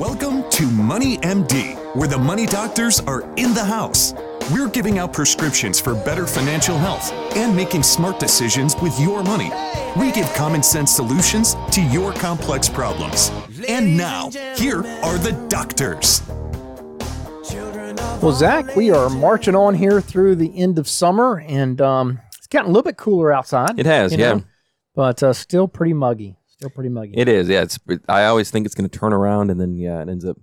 Welcome to Money MD, where the money doctors are in the house. We're giving out prescriptions for better financial health and making smart decisions with your money. We give common sense solutions to your complex problems. And now, here are the doctors. Well, Zach, we are marching on here through the end of summer, and um, it's gotten a little bit cooler outside. It has, yeah. know, but uh, still pretty muggy. Still pretty muggy. It is, yeah. It's. I always think it's going to turn around, and then yeah, it ends up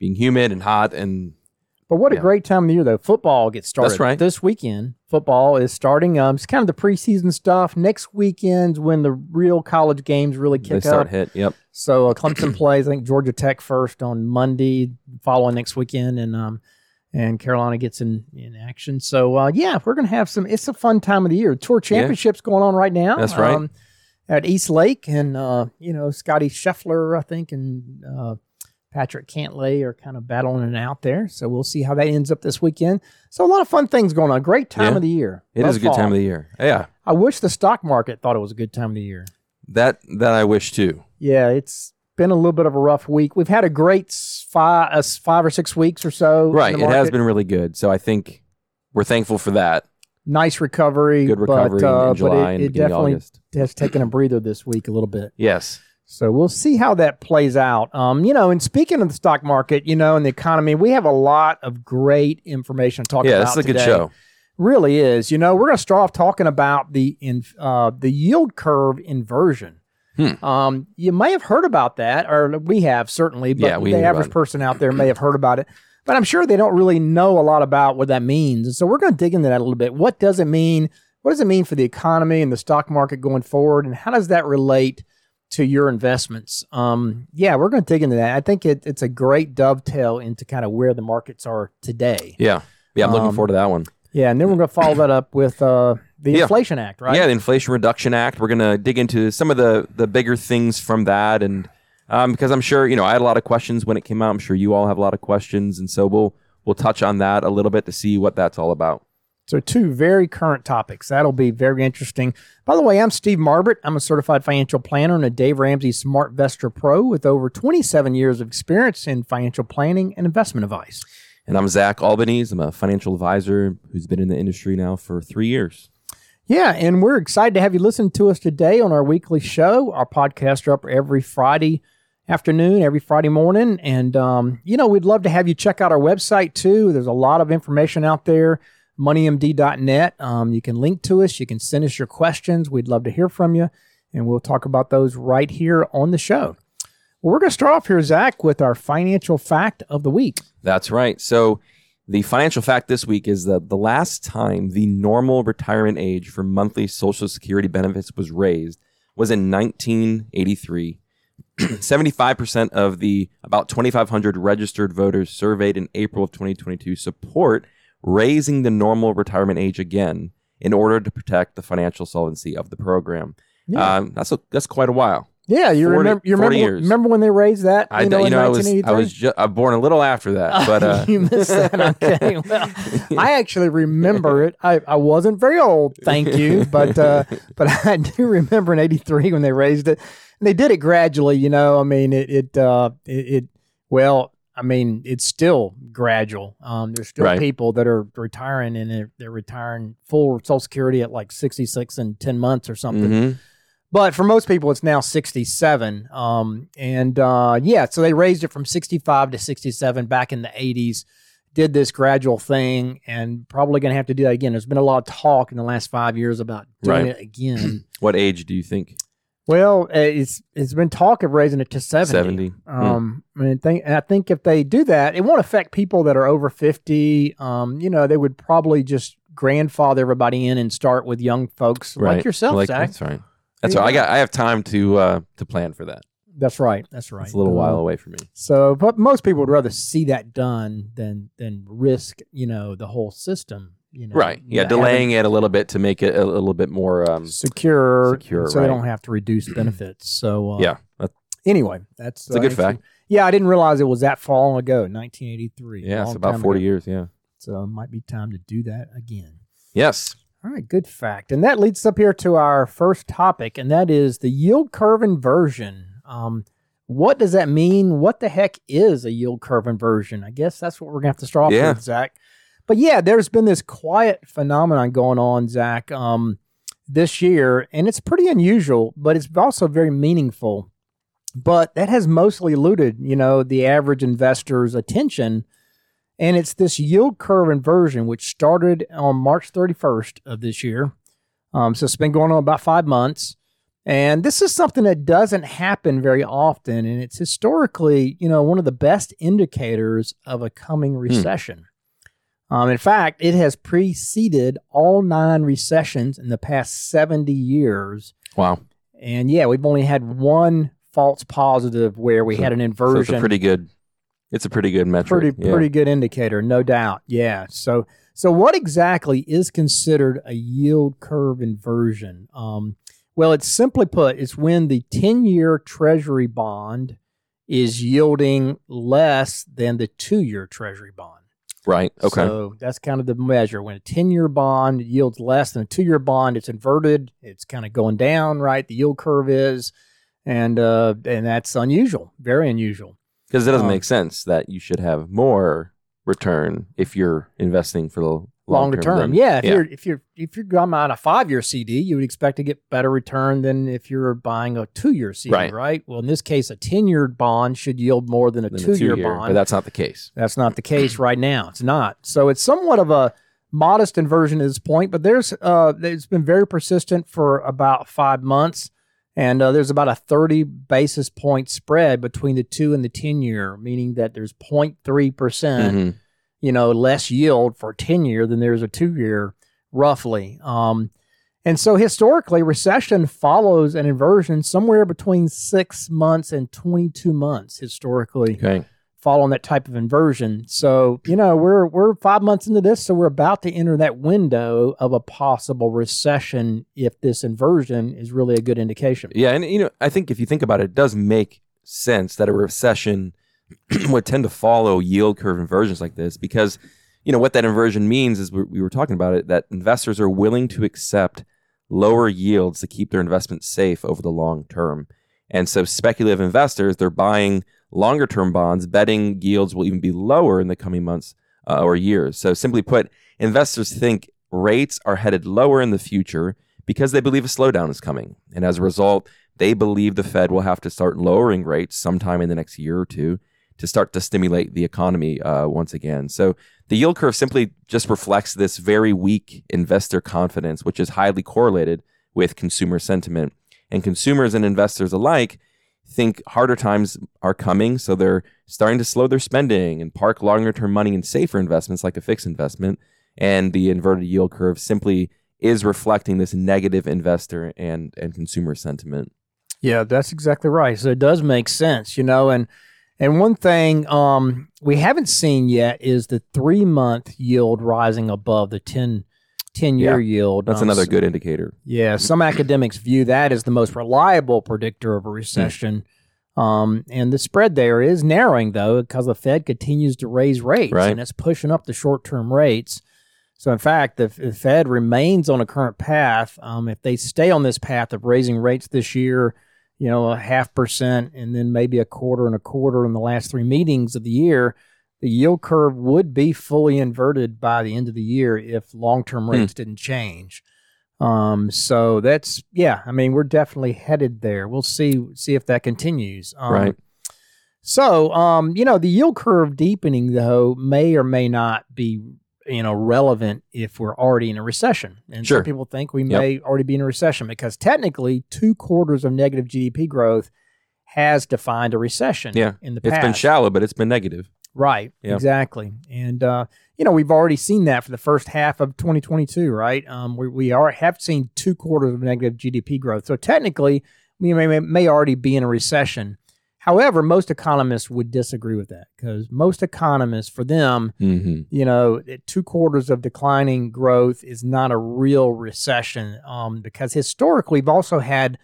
being humid and hot, and but what a great time of the year, though. Football gets started. That's right. This weekend, football is starting. Um, it's kind of the preseason stuff. Next weekend's when the real college games really kick they start up. hit. Yep. So uh, Clemson plays, I think Georgia Tech first on Monday, following next weekend, and um, and Carolina gets in in action. So uh, yeah, we're gonna have some. It's a fun time of the year. Tour championships going on right now. That's right. Um, at East Lake, and uh, you know Scottie Scheffler, I think, and uh, Patrick Cantlay are kind of battling it out there. So we'll see how that ends up this weekend. So a lot of fun things going on. Great time Yeah. of the year. It is a good time of the year. Yeah. I wish the stock market thought it was a good time of the year. That that I wish too. Yeah, it's been a little bit of a rough week. We've had a great five, uh, five or six weeks or so. Right. It has been really good. So I think we're thankful for that. Nice recovery. Good recovery but, uh, in July it, it definitely August. has taken a breather this week a little bit. Yes. So we'll see how that plays out. Um, you know, and speaking of the stock market, you know, and the economy, we have a lot of great information to talk Yeah, about. this is a good show. Really is. You know, we're going to start off talking about the in uh, the yield curve inversion. Hmm. Um, you may have heard about that, or we have certainly, but Yeah, we the average person out there may have heard about it. But I'm sure they don't really know a lot about what that means. And so we're going to dig into that a little bit. What does it mean? What does it mean for the economy and the stock market going forward? And how does that relate to your investments? Um, yeah, we're going to dig into that. I think it, it's a great dovetail into kind of where the markets are today. Yeah. Yeah. I'm looking Um, forward to that one. Yeah, and then we're going to follow that up with uh, the Yeah. Inflation Act, right? Yeah, the Inflation Reduction Act. We're going to dig into some of the the bigger things from that, and um, because I'm sure you know I had a lot of questions when it came out. I'm sure you all have a lot of questions, and so we'll we'll touch on that a little bit to see what that's all about. So, two very current topics. That'll be very interesting. By the way, I'm Steve Marbert. I'm a certified financial planner and a Dave Ramsey SmartVestor Pro with over 27 years of experience in financial planning and investment advice. And I'm Zach Albanese. I'm a financial advisor who's been in the industry now for three years. Yeah, and we're excited to have you listen to us today on our weekly show. Our podcasts are up every Friday afternoon, every Friday morning. And, um, you know, we'd love to have you check out our website too. There's a lot of information out there, moneymd.net. Um, you can link to us, you can send us your questions. We'd love to hear from you, and we'll talk about those right here on the show. Well, we're going to start off here, Zach, with our financial fact of the week. That's right. So the financial fact this week is that the last time the normal retirement age for monthly Social Security benefits was raised was in 1983. 75% of the about 2,500 registered voters surveyed in April of 2022 support raising the normal retirement age again in order to protect the financial solvency of the program. Yeah. Um, that's a, that's quite a while. Yeah, you 40 remember? You remember? Remember when they raised that? I, you know, you know, I was I was ju- I'm born a little after that, but uh, you missed that. Okay. Well, I actually remember it. I, I wasn't very old, thank you, but uh, but I do remember in '83 when they raised it. And they did it gradually, you know. I mean, it it uh, it, it well, I mean, it's still gradual. Um, there's still Right. people that are retiring and they're, they're retiring full Social Security at like 66 and 10 months or something. mhm. But for most people, it's now 67. Um, and uh, yeah, so they raised it from 65 to 67 back in the 80s, did this gradual thing, and probably going to have to do that again. There's been a lot of talk in the last five years about doing Right. it again. what age do you think? well, uh, it's it's been talk of raising it to 70. 70. Hmm. Um, I mean, think, and I think if they do that, it won't affect people that are over 50. Um, you know, they would probably just grandfather everybody in and start with young folks like yourself, Like- Zach. That's right. That's Yeah. right. I got. I have time to uh, to plan for that. That's right. That's right. It's a little Uh, while away for me. So, but most people would rather see that done than than risk, you know, the whole system. You know, Right. Yeah. having Delaying it a little bit to make it a little bit more. Um, secure, Secure, so they don't have to reduce benefits. So, uh, yeah. Anyway, that's a uh, good interesting. fact. Yeah, I didn't realize it was that far long ago, 1983. Yeah. It's about forty ago. years. Yeah. So, it might be time to do that again. Yes. All right, good fact. And that leads us up here to our first topic, and that is the yield curve inversion. Um, what does that mean? What the heck is a yield curve inversion? I guess that's what we're gonna have to start off Yeah. with, Zach. But yeah, there's been this quiet phenomenon going on, Zach, um, this year, and it's pretty unusual, but it's also very meaningful. But that has mostly eluded, you know, the average investor's attention. And it's this yield curve inversion, which started on March 31st of this year. Um, so it's been going on about five months. And this is something that doesn't happen very often. And it's historically, you know, one of the best indicators of a coming recession. Um, in fact, it has preceded all nine recessions in the past 70 years. Wow. And yeah, we've only had one false positive where we So- had an So inversion a pretty good. It's a pretty good metric. pretty yeah. pretty good indicator, no doubt. Yeah. So so what exactly is considered a yield curve inversion? Um, well, it's simply put, it's when the ten-year Treasury bond is yielding less than the two-year Treasury bond. Right. Okay. So that's kind of the measure. When a 10 year bond yields less than a two year bond, it's inverted. It's kind of going down, right? The yield curve is. And uh, and that's unusual, very unusual. Because it doesn't Um, make sense that you should have more return if you're investing for the longer term. than- yeah, if you're if you're if you're going on a five year CD, you would expect to get better return than if you're buying a two year CD, Right. right. Well, in this case, a ten year bond should yield more than a than two year bond. But that's not the case. That's not the case right now. It's not. So it's somewhat of a modest inversion at this point, but there's uh, it's been very persistent for about five months, and uh, there's about a 30 basis point spread between the two and the 10 year, meaning that there's 0.3 percent, Mhm. you know, less yield for 10 year than there's a two year, roughly. Um, and so historically, recession follows an inversion somewhere between six months and 22 months historically Okay. Following that type of inversion. So, you know, we're we're 5 months into this, so we're about to enter that window of a possible recession if this inversion is really a good indication. Yeah, and you know, I think if you think about it, it does make sense that a recession would tend to follow yield curve inversions like this because you know what that inversion means is we were talking about it that investors are willing to accept lower yields to keep their investments safe over the long term. And so speculative investors, they're buying longer term bonds, betting yields will even be lower in the coming months uh, or years. So simply put, investors think rates are headed lower in the future because they believe a slowdown is coming. And as a result, they believe the Fed will have to start lowering rates sometime in the next year or two to start to stimulate the economy uh, once again. So the yield curve simply just reflects this very weak investor confidence, which is highly correlated with consumer sentiment. And consumers and investors alike think harder times are coming, so they're starting to slow their spending and park longer term money in safer investments like a fixed investment. And the inverted yield curve simply is reflecting this negative investor and, and consumer sentiment. Yeah, that's exactly right. So it does make sense, you know, and and one thing um, we haven't seen yet is the three month yield rising above the 10, 10 year yield. That's Um, another good indicator. Yeah, some academics view that as the most reliable predictor of a recession. Um, and the spread there is narrowing, though, because the Fed continues to raise rates Right. and it's pushing up the short term rates. So, in fact, the, the Fed remains on a current path. Um, if they stay on this path of raising rates this year, you know, a half percent and then maybe a quarter and a quarter in the last three meetings of the year, the yield curve would be fully inverted by the end of the year if long term rates didn't change. Um, so that's yeah. I mean, we're definitely headed there. We'll see see if that continues. Um, Right. So, um, you know, the yield curve deepening though may or may not be you know relevant if we're already in a recession. And Sure. some people think we Yep. may already be in a recession because technically, two quarters of negative GDP growth has defined a recession. Yeah. in the It's past. been shallow, but it's been negative. Right. Exactly. And uh, you know, we've already seen that for the first half of 2022, right? Um, we we are have seen two quarters of negative GDP growth. So technically, we may may, may already be in a recession. However, most economists would disagree with that because most economists, for them, Mm-hmm. you know, two quarters of declining growth is not a real recession. Um, because historically, we've also had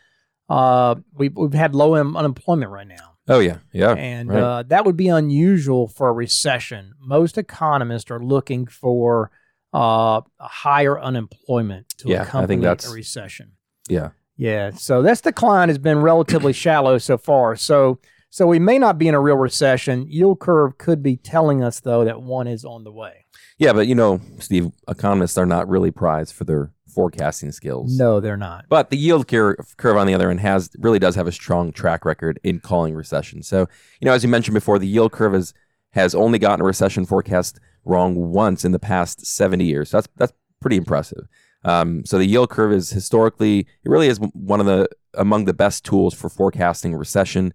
uh, we've we've had low un- unemployment right now Oh yeah, yeah. and right. uh, that would be unusual for a recession. Most economists are looking for uh, a higher unemployment to Yeah, I think accompany that's- a recession. yeah. Yeah, so this decline has been relatively shallow so far. So, So we may not be in a real recession. Yield curve could be telling us though that one is on the way. Yeah, but you know, Steve, economists are not really prized for their forecasting skills. No, they're not. But the yield curve, curve on the other end has really does have a strong track record in calling recession. So, you know, as you mentioned before, the yield curve has has only gotten a recession forecast wrong once in the past 70 years. So that's that's pretty impressive. Um, so the yield curve is historically it really is one of the among the best tools for forecasting a recession,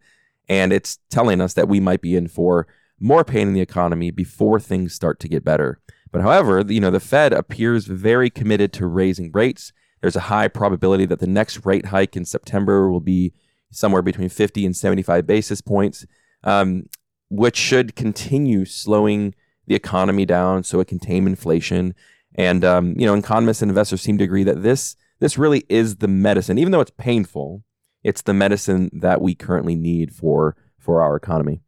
and it's telling us that we might be in for more pain in the economy before things start to get better. But however, you know, the Fed appears very committed to raising rates. There's a high probability that the next rate hike in September will be somewhere between 50 and 75 basis points, um, which should continue slowing the economy down so it can tame inflation. And um, you know, economists and investors seem to agree that this this really is the medicine, even though it's painful. It's the medicine that we currently need for for our economy.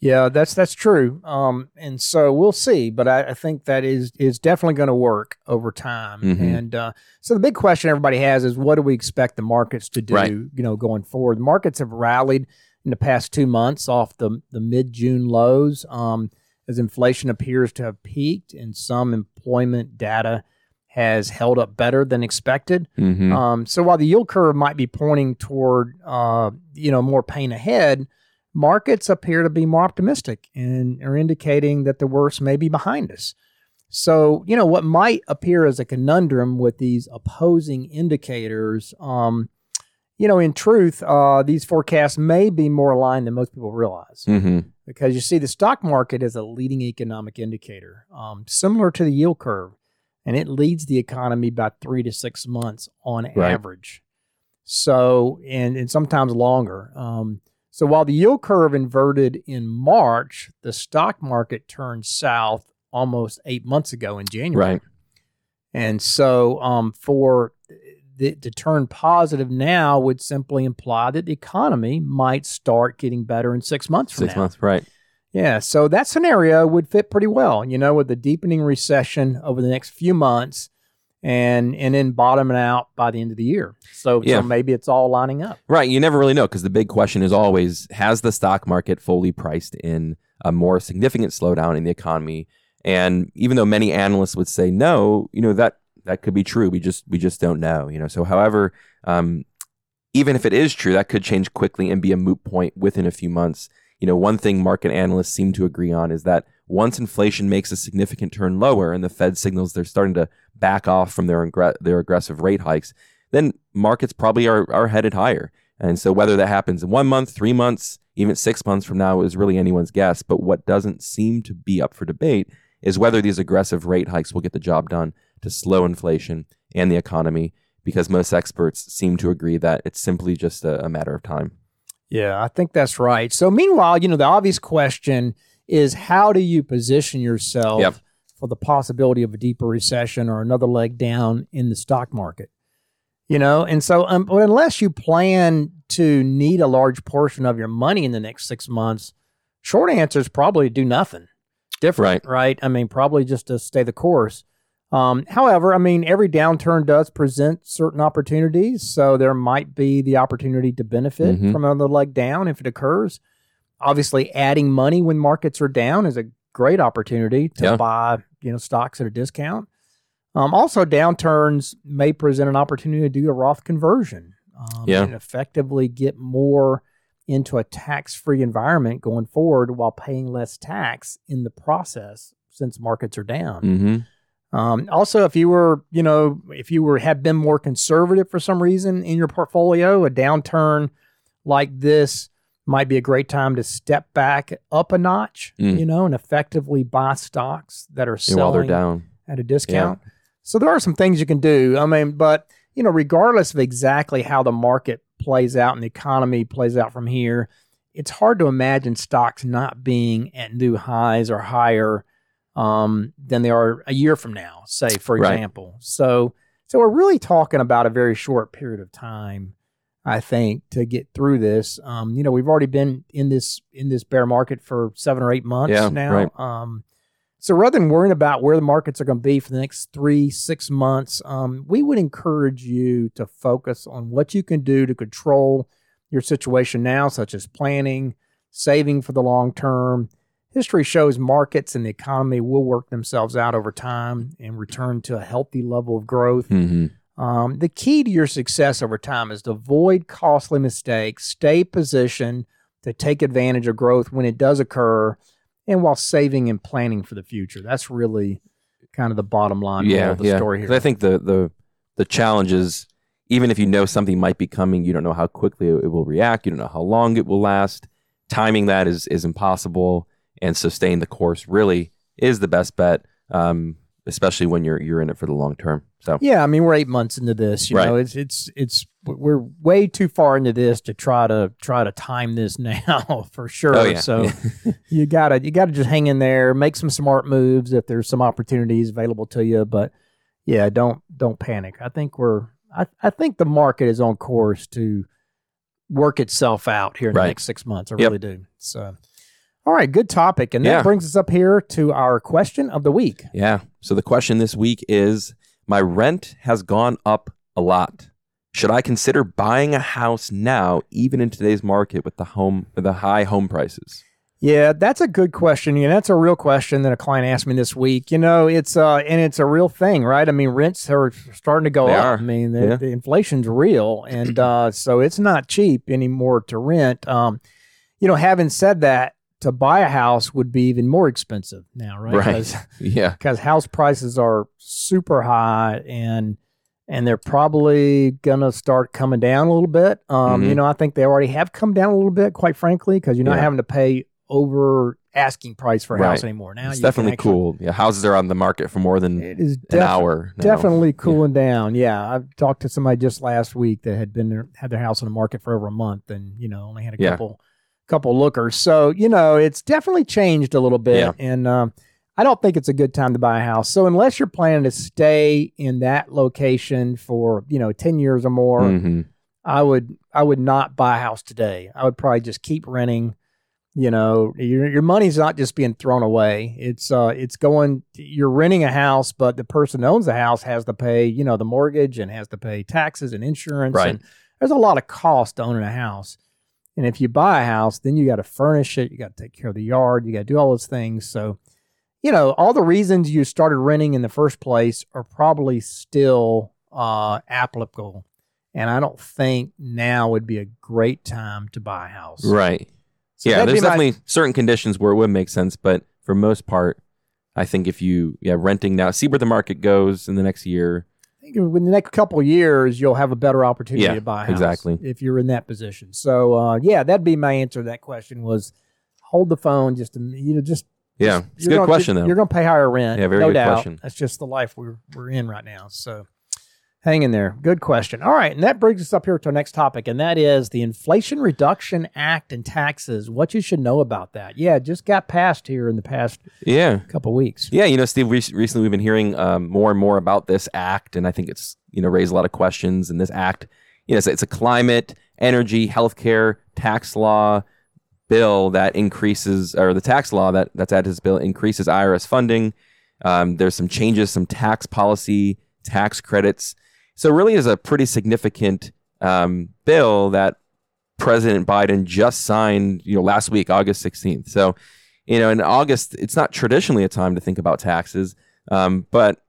Yeah, that's that's true. Um, and so we'll see, but I, I think that is is definitely going to work over time. Mm-hmm. And uh, so the big question everybody has is, what do we expect the markets to do? Right. You know, going forward, the markets have rallied in the past two months off the the mid June lows, um, as inflation appears to have peaked, and some employment data has held up better than expected. Mm-hmm. Um, so while the yield curve might be pointing toward uh, you know more pain ahead, markets appear to be more optimistic and are indicating that the worst may be behind us. So you know what might appear as a conundrum with these opposing indicators. Um, you know, in truth, uh, these forecasts may be more aligned than most people realize Mm-hmm. because you see the stock market is a leading economic indicator, um, similar to the yield curve, and it leads the economy by three to six months on Right. average. So, and and sometimes longer. Um, so while the yield curve inverted in March, the stock market turned south almost eight months ago in January. Right. And so, um, for the, to turn positive now would simply imply that the economy might start getting better in six months from Six now. months. Right. Yeah, so that scenario would fit pretty well, you know, with the deepening recession over the next few months and and then bottoming out by the end of the year. So, Yeah. so maybe it's all lining up. Right. You never really know because the big question is always has the stock market fully priced in a more significant slowdown in the economy? And even though many analysts would say no, you know that that could be true. We just we just don't know. You know. So, however, um, even if it is true, that could change quickly and be a moot point within a few months. You know, one thing market analysts seem to agree on is that once inflation makes a significant turn lower and the Fed signals they're starting to back off from their aggr- their aggressive rate hikes, then markets probably are, are headed higher. And so whether that happens in one month, three months, even six months from now is really anyone's guess. But what doesn't seem to be up for debate is whether these aggressive rate hikes will get the job done to slow inflation and the economy, because most experts seem to agree that it's simply just a, a matter of time. Yeah, I think that's right. So, meanwhile, you know, the obvious question is how do you position yourself Yep. for the possibility of a deeper recession or another leg down in the stock market? You know, and so um, but unless you plan to need a large portion of your money in the next six months, short answer is probably do nothing different, right? I mean, probably just to stay the course. Um, however, I mean, every downturn does present certain opportunities. So there might be the opportunity to benefit Mhm. from another leg down if it occurs. Obviously, adding money when markets are down is a great opportunity to Yeah. buy, you know, stocks at a discount. Um, also, downturns may present an opportunity to do a Roth conversion um, Yeah. and effectively get more into a tax-free environment going forward while paying less tax in the process since markets are down. Mm-hmm. Um, also, if you were, you know, if you were have been more conservative for some reason in your portfolio, a downturn like this might be a great time to step back up a notch, Mm. you know, and effectively buy stocks that are while they're selling down. at a discount. So there are some things you can do. I mean, but you know, regardless of exactly how the market plays out and the economy plays out from here, it's hard to imagine stocks not being at new highs or higher um, than they are a year from now, say, for Right. example. So, so we're really talking about a very short period of time, I think, to get through this. Um, you know, we've already been in this in this bear market for seven or eight months Yeah, now. right. Um, so rather than worrying about where the markets are going to be for the next three, six months, um, we would encourage you to focus on what you can do to control your situation now, such as planning, saving for the long term. History shows markets and the economy will work themselves out over time and return to a healthy level of growth. hmm Um, the key to your success over time is to avoid costly mistakes, stay positioned to take advantage of growth when it does occur, and while saving and planning for the future. That's really kind of the bottom line Yeah, of the yeah. story here. I think the the the challenge is even if you know something might be coming, you don't know how quickly it will react. You don't know how long it will last. Timing that is is impossible, and sustain the course really is the best bet, um, especially when you're you're in it for the long term. So Yeah, I mean we're eight months into this. You Right. know, it's it's it's we're way too far into this to try to try to time this now for sure. Oh, yeah. So you gotta you gotta just hang in there, make some smart moves if there's some opportunities available to you. But yeah, don't don't panic. I think we're I, I think the market is on course to work itself out here in Right. the next six months. I Yep. really do. So all right, good topic. And that Yeah. brings us up here to our question of the week. Yeah. So the question this week is my rent has gone up a lot. Should I consider buying a house now, even in today's market with the home the high home prices? Yeah, that's a good question. And that's a real question that a client asked me this week. You know, it's uh and it's a real thing, right? I mean, rents are starting to go They up. are. I mean, the, Yeah. the inflation's real, and uh, so it's not cheap anymore to rent. Um, you know, having said that, to buy a house would be even more expensive now, right? Right. 'Cause- Yeah. because house prices are super high and and they're probably gonna start coming down a little bit. Um, Mhm. You know, I think they already have come down a little bit, quite frankly, because you're not Yeah. having to pay over asking price for a house anymore. Now it's definitely actually- cool. Yeah, houses are on the market for more than It is an hour. now. Definitely cooling down. Yeah, I've talked to somebody just last week that had been there, had their house on the market for over a month, and you know only had a Yeah. couple couple lookers. So you know it's definitely changed a little bit, Yeah. and um, I don't think it's a good time to buy a house. So unless you're planning to stay in that location for you know ten years or more, Mhm. I would I would not buy a house today. I would probably just keep renting. You know, your your money's not just being thrown away. It's uh it's going you're renting a house, but the person who owns the house has to pay, you know, the mortgage and has to pay taxes and insurance Right. and there's a lot of cost to owning a house. And if you buy a house, then you got to furnish it, you got to take care of the yard, you got to do all those things. So, you know, all the reasons you started renting in the first place are probably still uh applicable. And I don't think now would be a great time to buy a house. Right. So yeah, there's be my- definitely certain conditions where it would make sense, but for most part, I think if you yeah renting now, see where the market goes in the next year. Think in the next couple of years, you'll have a better opportunity Yeah, to buy a house. exactly. If you're in that position. So, uh, yeah, that'd be my answer to that question was hold the phone just to, you know, just. Yeah, it's a good gonna- question though. You're going to pay higher rent. Yeah, very no good doubt. question. That's just the life we're, we're in right now. So hang in there. Good question. All right. And that brings us up here to our next topic, and that is the Inflation Reduction Act and taxes. What you should know about that. Yeah, just got passed here in the past Yeah, couple of weeks. yeah. You know, Steve. Re- recently, we've been hearing um, more and more about this act, and I think it's you know raised a lot of questions. And this act, you know, it's, it's a climate, energy, healthcare, tax law bill that increases, or the tax law that that's added to this bill increases IRS funding. Um, there's some changes, some tax policy, tax credits. So really is a pretty significant um, bill that President Biden just signed, you know, last week, August 16th. So, you know, in August, it's not traditionally a time to think about taxes, um, but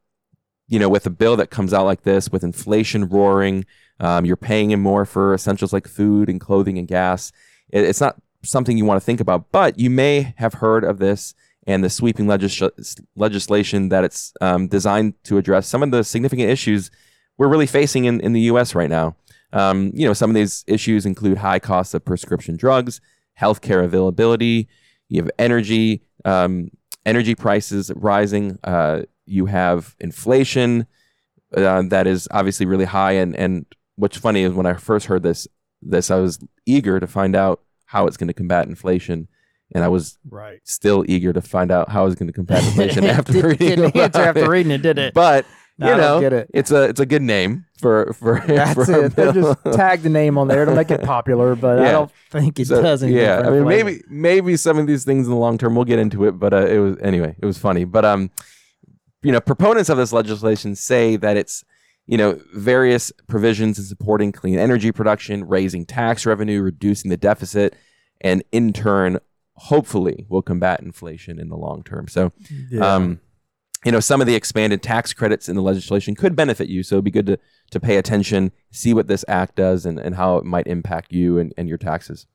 you know, with a bill that comes out like this, with inflation roaring, um, you're paying in more for essentials like food and clothing and gas. It, it's not something you want to think about, but you may have heard of this and the sweeping legis- legislation that it's um, designed to address some of the significant issues we're really facing in, in the U.S. right now. Um, you know, some of these issues include high costs of prescription drugs, healthcare availability. You have energy, um, energy prices rising. Uh, you have inflation uh, that is obviously really high. And and what's funny is when I first heard this, this I was eager to find out how it's going to combat inflation, and I was Right. still eager to find out how it's going to combat inflation after Didn't- reading didn't answer after reading it, did it? But No, you I don't know, get it. it's a it's a good name for for That's for it. They just tag the name on there to make it popular, but I don't think it So, does anything. Yeah, I mean, inflation. maybe maybe some of these things in the long term we'll get into it, but uh, it was anyway. It was funny, but um, you know, proponents of this legislation say that it's you know various provisions in supporting clean energy production, raising tax revenue, reducing the deficit, and in turn, hopefully, will combat inflation in the long term. So, um, you know, some of the expanded tax credits in the legislation could benefit you. So it'd be good to, to pay attention, see what this act does and, and how it might impact you and, and your taxes.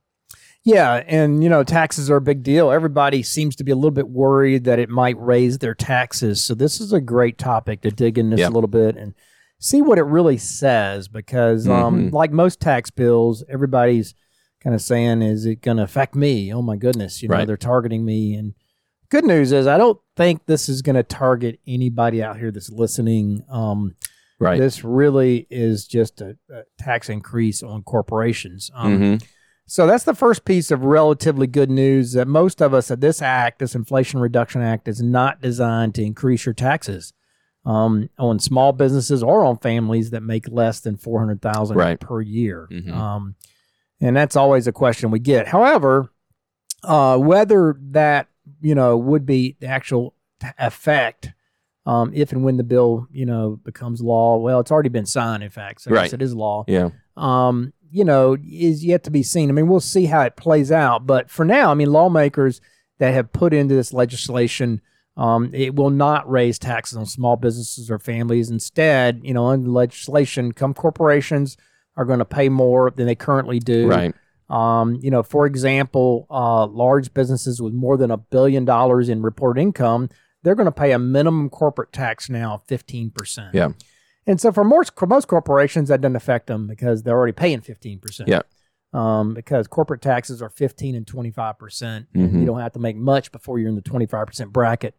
Yeah, and you know, taxes are a big deal. Everybody seems to be a little bit worried that it might raise their taxes. So this is a great topic to dig in this a little bit and see what it really says because um Mhm. like most tax bills, everybody's kind of saying is it going to affect me? Oh my goodness, you know, Right. they're targeting me and good news is I don't think this is going to target anybody out here that's listening. Um Right. this really is just a, a tax increase on corporations. Um, Mhm. so that's the first piece of relatively good news that most of us that this act, this Inflation Reduction Act, is not designed to increase your taxes um, on small businesses or on families that make less than four hundred thousand Right. per year. Mhm. Um, and that's always a question we get. However, uh, whether that you know would be the actual effect um, if and when the bill you know becomes law. Well, it's already been signed, in fact, so Right. it is law Yeah. um, you know, is yet to be seen. I mean, we'll see how it plays out. But for now, I mean, lawmakers that have put into this legislation, um, it will not raise taxes on small businesses or families. Instead, you know, under legislation, come corporations are going to pay more than they currently do. Right. Um, you know, for example, uh, large businesses with more than a billion dollars in reported income, they're going to pay a minimum corporate tax now of fifteen percent. Yeah. And so for most for most corporations, that doesn't affect them because they're already paying fifteen percent. Yeah. Um, because corporate taxes are fifteen and twenty five percent, Mhm. you don't have to make much before you're in the twenty five percent bracket.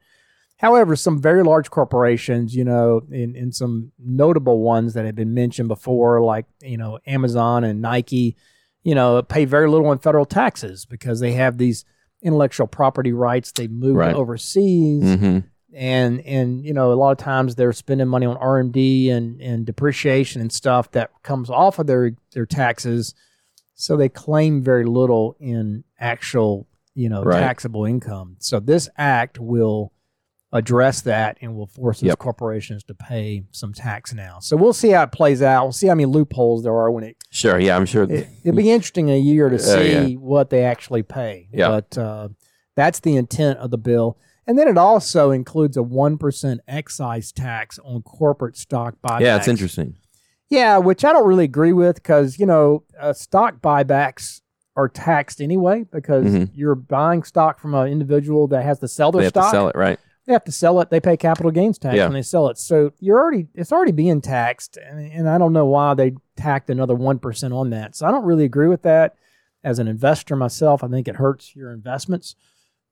However, some very large corporations, you know, in, in some notable ones that have been mentioned before, like you know Amazon and Nike, you know, pay very little in federal taxes because they have these intellectual property rights. They move Right. overseas hmm and and you know a lot of times they're spending money on R and D and and depreciation and stuff that comes off of their their taxes, so they claim very little in actual you know Right. taxable income. So this act will address that and will force those Yep. corporations to pay some tax now. So we'll see how it plays out. We'll see how many loopholes there are when it Sure. Yeah. I'm sure. it, it'd be interesting a year to Uh, see yeah. what they actually pay. Yeah. But uh, that's the intent of the bill. And then it also includes a 1% excise tax on corporate stock buybacks. yeah. It's interesting. Yeah, which I don't really agree with because, you know, uh, stock buybacks are taxed anyway because Mhm. you're buying stock from an individual that has to sell their They have stock to sell it. Right. They have to sell it. They pay capital gains tax Yeah. when they sell it. So you're already it's already being taxed, and, and I don't know why they tacked another one percent on that. So I don't really agree with that. As an investor myself, I think it hurts your investments.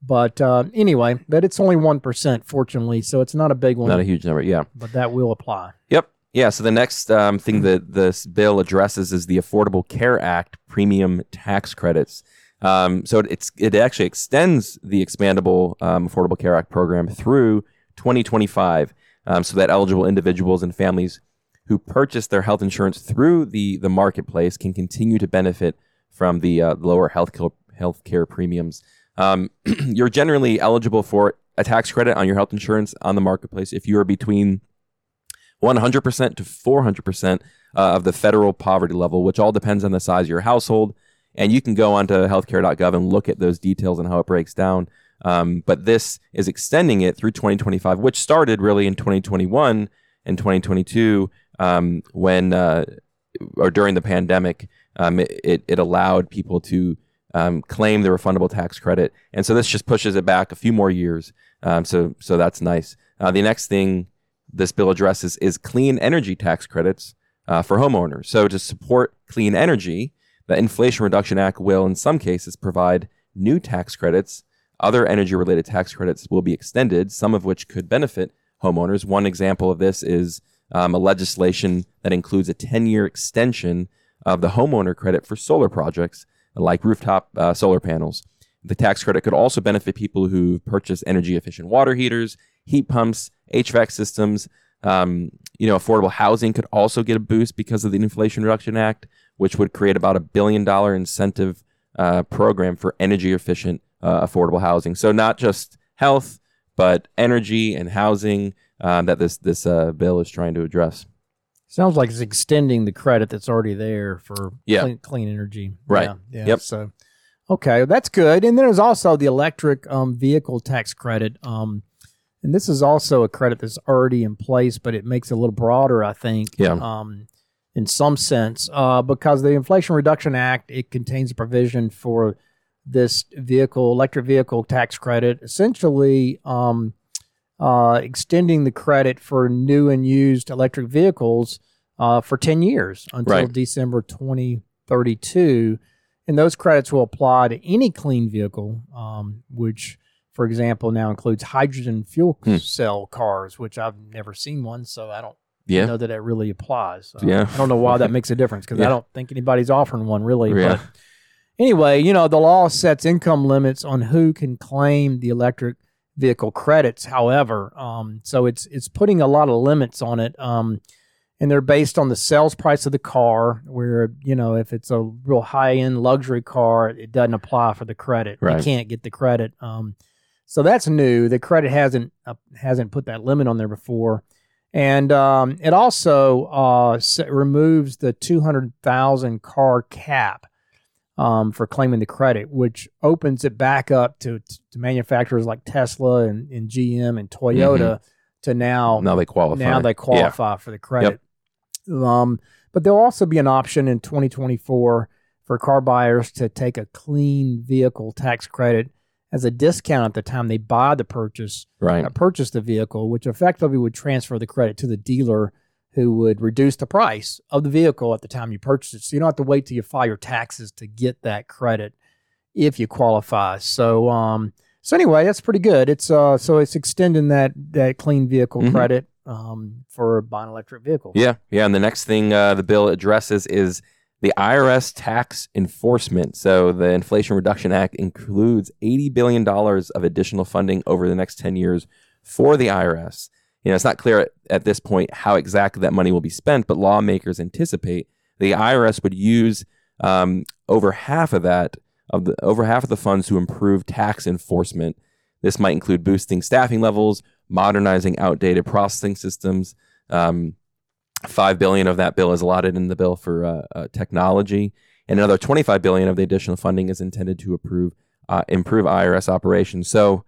But uh, anyway, but it's only one percent, fortunately, so it's not a big one. Not a huge number. Yeah. but that will apply. Yep. Yeah. So the next um, thing that this bill addresses is the Affordable Care Act premium tax credits. Um, so it's it actually extends the expandable um, Affordable Care Act program through 2025, um, so that eligible individuals and families who purchase their health insurance through the the marketplace can continue to benefit from the uh, lower health health care premiums. Um, you're generally eligible for a tax credit on your health insurance on the marketplace if you are between 100% to 400% uh, of the federal poverty level, which all depends on the size of your household. And you can go onto healthcare.gov and look at those details and how it breaks down. Um, but this is extending it through 2025, which started really in 2021 and 2022 um, when, uh, or during the pandemic, um, it, it, allowed people to um, claim the refundable tax credit. And so this just pushes it back a few more years. Um, so, so that's nice. Uh, the next thing this bill addresses is clean energy tax credits uh, for homeowners. So, to support clean energy, the Inflation Reduction Act will, in some cases, provide new tax credits. Other energy related tax credits will be extended, some of which could benefit homeowners. One example of this is um, a legislation that includes a 10 year extension of the homeowner credit for solar projects like rooftop uh, solar panels. The tax credit could also benefit people who purchase energy efficient water heaters, heat pumps, HVAC systems. Um, you know, affordable housing could also get a boost because of the Inflation Reduction Act, which would create about a billion dollar incentive uh, program for energy efficient uh, affordable housing. So not just health, but energy and housing um, that this this uh, bill is trying to address. Sounds like it's extending the credit that's already there for Yeah. clean, clean energy. Right. Yeah. yeah. Yep. So, Okay, that's good. And then there's also the electric um, vehicle tax credit. Um, and this is also a credit that's already in place, but it makes it a little broader, I think. Yeah. Um, in some sense, uh, because the Inflation Reduction Act it contains a provision for this vehicle electric vehicle tax credit, essentially um, uh, extending the credit for new and used electric vehicles uh, for ten years until Right. December 2032, and those credits will apply to any clean vehicle, um, which, for example, now includes hydrogen fuel Hmm. cell cars, which I've never seen one, so I don't Yeah. know that it really applies. Uh, Yeah. I don't know why that makes a difference because Yeah. I don't think anybody's offering one really. Yeah. But anyway, you know, the law sets income limits on who can claim the electric vehicle credits. However, um, so it's it's putting a lot of limits on it. Um, and they're based on the sales price of the car. Where you know, if it's a real high end luxury car, it doesn't apply for the credit. Right. You can't get the credit. Um, so that's new. The credit hasn't uh, hasn't put that limit on there before, and um, it also uh, removes the two hundred thousand car cap um, for claiming the credit, which opens it back up to, to manufacturers like Tesla and, and GM and Toyota to now Now they qualify. now they Yeah. qualify for the credit. Um, but there'll also be an option in 2024 for car buyers to take a clean vehicle tax credit as a discount at the time they buy the purchase Right. uh, purchase the vehicle, which effectively would transfer the credit to the dealer who would reduce the price of the vehicle at the time you purchase it. So you don't have to wait till you file your taxes to get that credit if you qualify. So um so anyway, that's pretty good. It's uh so it's extending that that clean vehicle Mhm. credit um for buying electric vehicles. Yeah, yeah. And the next thing uh, the bill addresses is the IRS tax enforcement. So the Inflation Reduction Act includes eighty billion dollars of additional funding over the next ten years for the IRS. You know, it's not clear at, at this point how exactly that money will be spent, but lawmakers anticipate the IRS would use um, over half of that of the over half of the funds to improve tax enforcement. This might include boosting staffing levels, modernizing outdated processing systems. Um, Five billion of that bill is allotted in the bill for uh, uh, technology, and another twenty-five billion of the additional funding is intended to approve uh, improve IRS operations. So,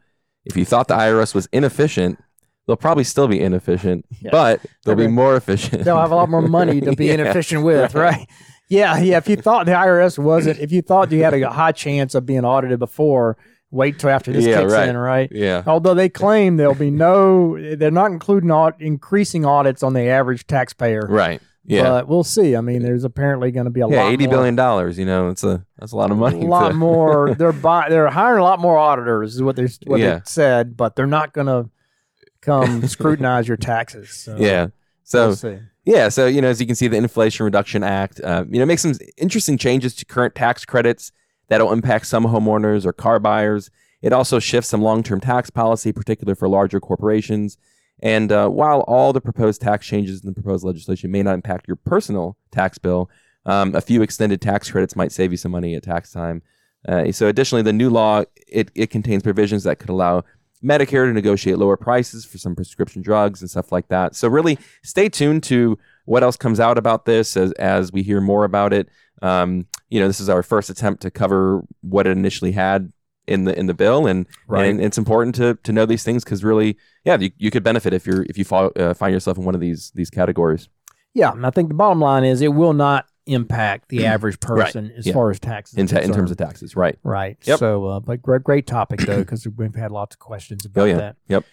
if you thought the IRS was inefficient, they'll probably still be inefficient, Yeah. but they'll be more efficient. They'll have a lot more money to be Yeah, inefficient with, right. right? Yeah, yeah. If you thought the IRS wasn't, if you thought you had a high chance of being audited before, wait till after this Yeah, kicks right. in, right? yeah, Although they claim there'll be no, they're not including aud- increasing audits on the average taxpayer. right. Yeah, But we'll see. I mean, there's apparently going to be a yeah, lot eighty more, billion dollars. You know, it's a that's a lot of money. a lot to- more. They're buy, they're hiring a lot more auditors, is what they what Yeah. they said, but they're not going to come scrutinize your taxes. So Yeah. So we'll. Yeah, so you know, as you can see, the Inflation Reduction Act, uh, you know, makes some interesting changes to current tax credits that'll impact some homeowners or car buyers. It also shifts some long-term tax policy, particularly for larger corporations. And uh, while all the proposed tax changes in the proposed legislation may not impact your personal tax bill, um, a few extended tax credits might save you some money at tax time. Uh, so, additionally, the new law it, it contains provisions that could allow Medicare to negotiate lower prices for some prescription drugs and stuff like that. So, really, stay tuned to what else comes out about this as, as we hear more about it. Um, you know, this is our first attempt to cover what it initially had in the in the bill, and Right. and it's important to to know these things because really, yeah, you, you could benefit if you're if you fall, uh, find yourself in one of these these categories. Yeah, and I think the bottom line is it will not impact the average person as Yeah. far as taxes. In, ta- in terms of taxes, right? right. Yep. So, uh, but great, great topic though, because we've had lots of questions about Oh yeah, that. yep.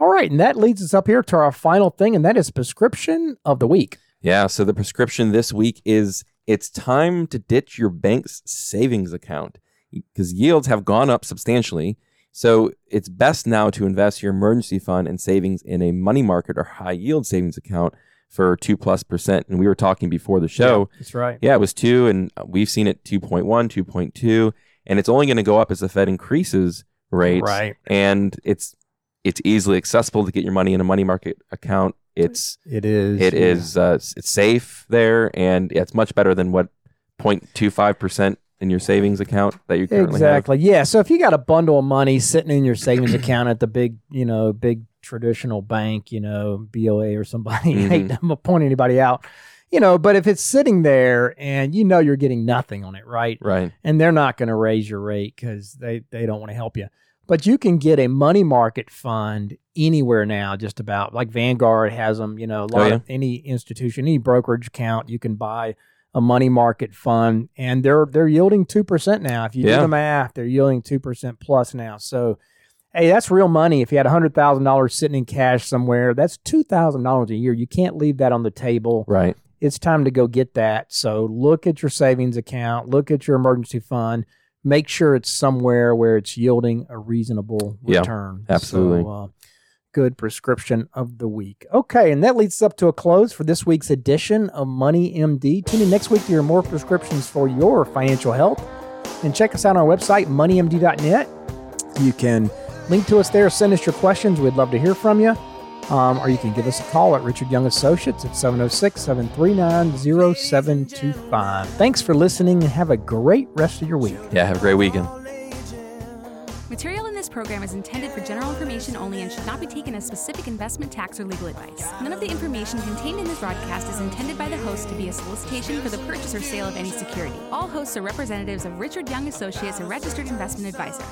All right, and that leads us up here to our final thing, and that is prescription of the week. Yeah, so the prescription this week is it's time to ditch your bank's savings account because yields have gone up substantially. So it's best now to invest your emergency fund and savings in a money market or high yield savings account for two plus percent. And we were talking before the show. That's right. Yeah, it was two, and uh, we've seen it 2.1, 2.2, and it's only going to go up as the Fed increases rates. Right. And it's it's easily accessible to get your money in a money market account. It's It is. it yeah. is uh, it's safe there, and it's much better than what 0.25 percent in your savings account that you currently Exactly. Yeah. So if you got a bundle of money sitting in your savings account at the big, you know, big traditional bank, you know, BOA or somebody, I hate to point anybody out. you know, but if it's sitting there and you know you're getting nothing on it, right? Right. And they're not going to raise your rate because they, they don't want to help you. But you can get a money market fund anywhere now, just about like Vanguard has them, you know, a oh, lot Oh, yeah? of any institution, any brokerage account, you can buy a money market fund and they're they're yielding 2% now. If you do the math, they're yielding 2% plus now. So Hey, that's real money. If you had hundred thousand dollars sitting in cash somewhere, that's two thousand dollars a year. You can't leave that on the table. Right. It's time to go get that. So look at your savings account, look at your emergency fund, make sure it's somewhere where it's yielding a reasonable return. Yeah, absolutely. So, uh, good prescription of the week. Okay, and that leads us up to a close for this week's edition of Money MD. Tune in next week to hear more prescriptions for your financial health. And check us out on our website, moneymd.net. You can link to us there, send us your questions. We'd love to hear from you. Um, or you can give us a call at Richard Young Associates at 706 739 0725. Thanks for listening and have a great rest of your week. Yeah. Have a great weekend. Material in this program is intended for general information only and should not be taken as specific investment, tax, or legal advice. None of the information contained in this broadcast is intended by the host to be a solicitation for the purchase or sale of any security. All hosts are representatives of Richard Young Associates, a registered investment advisor.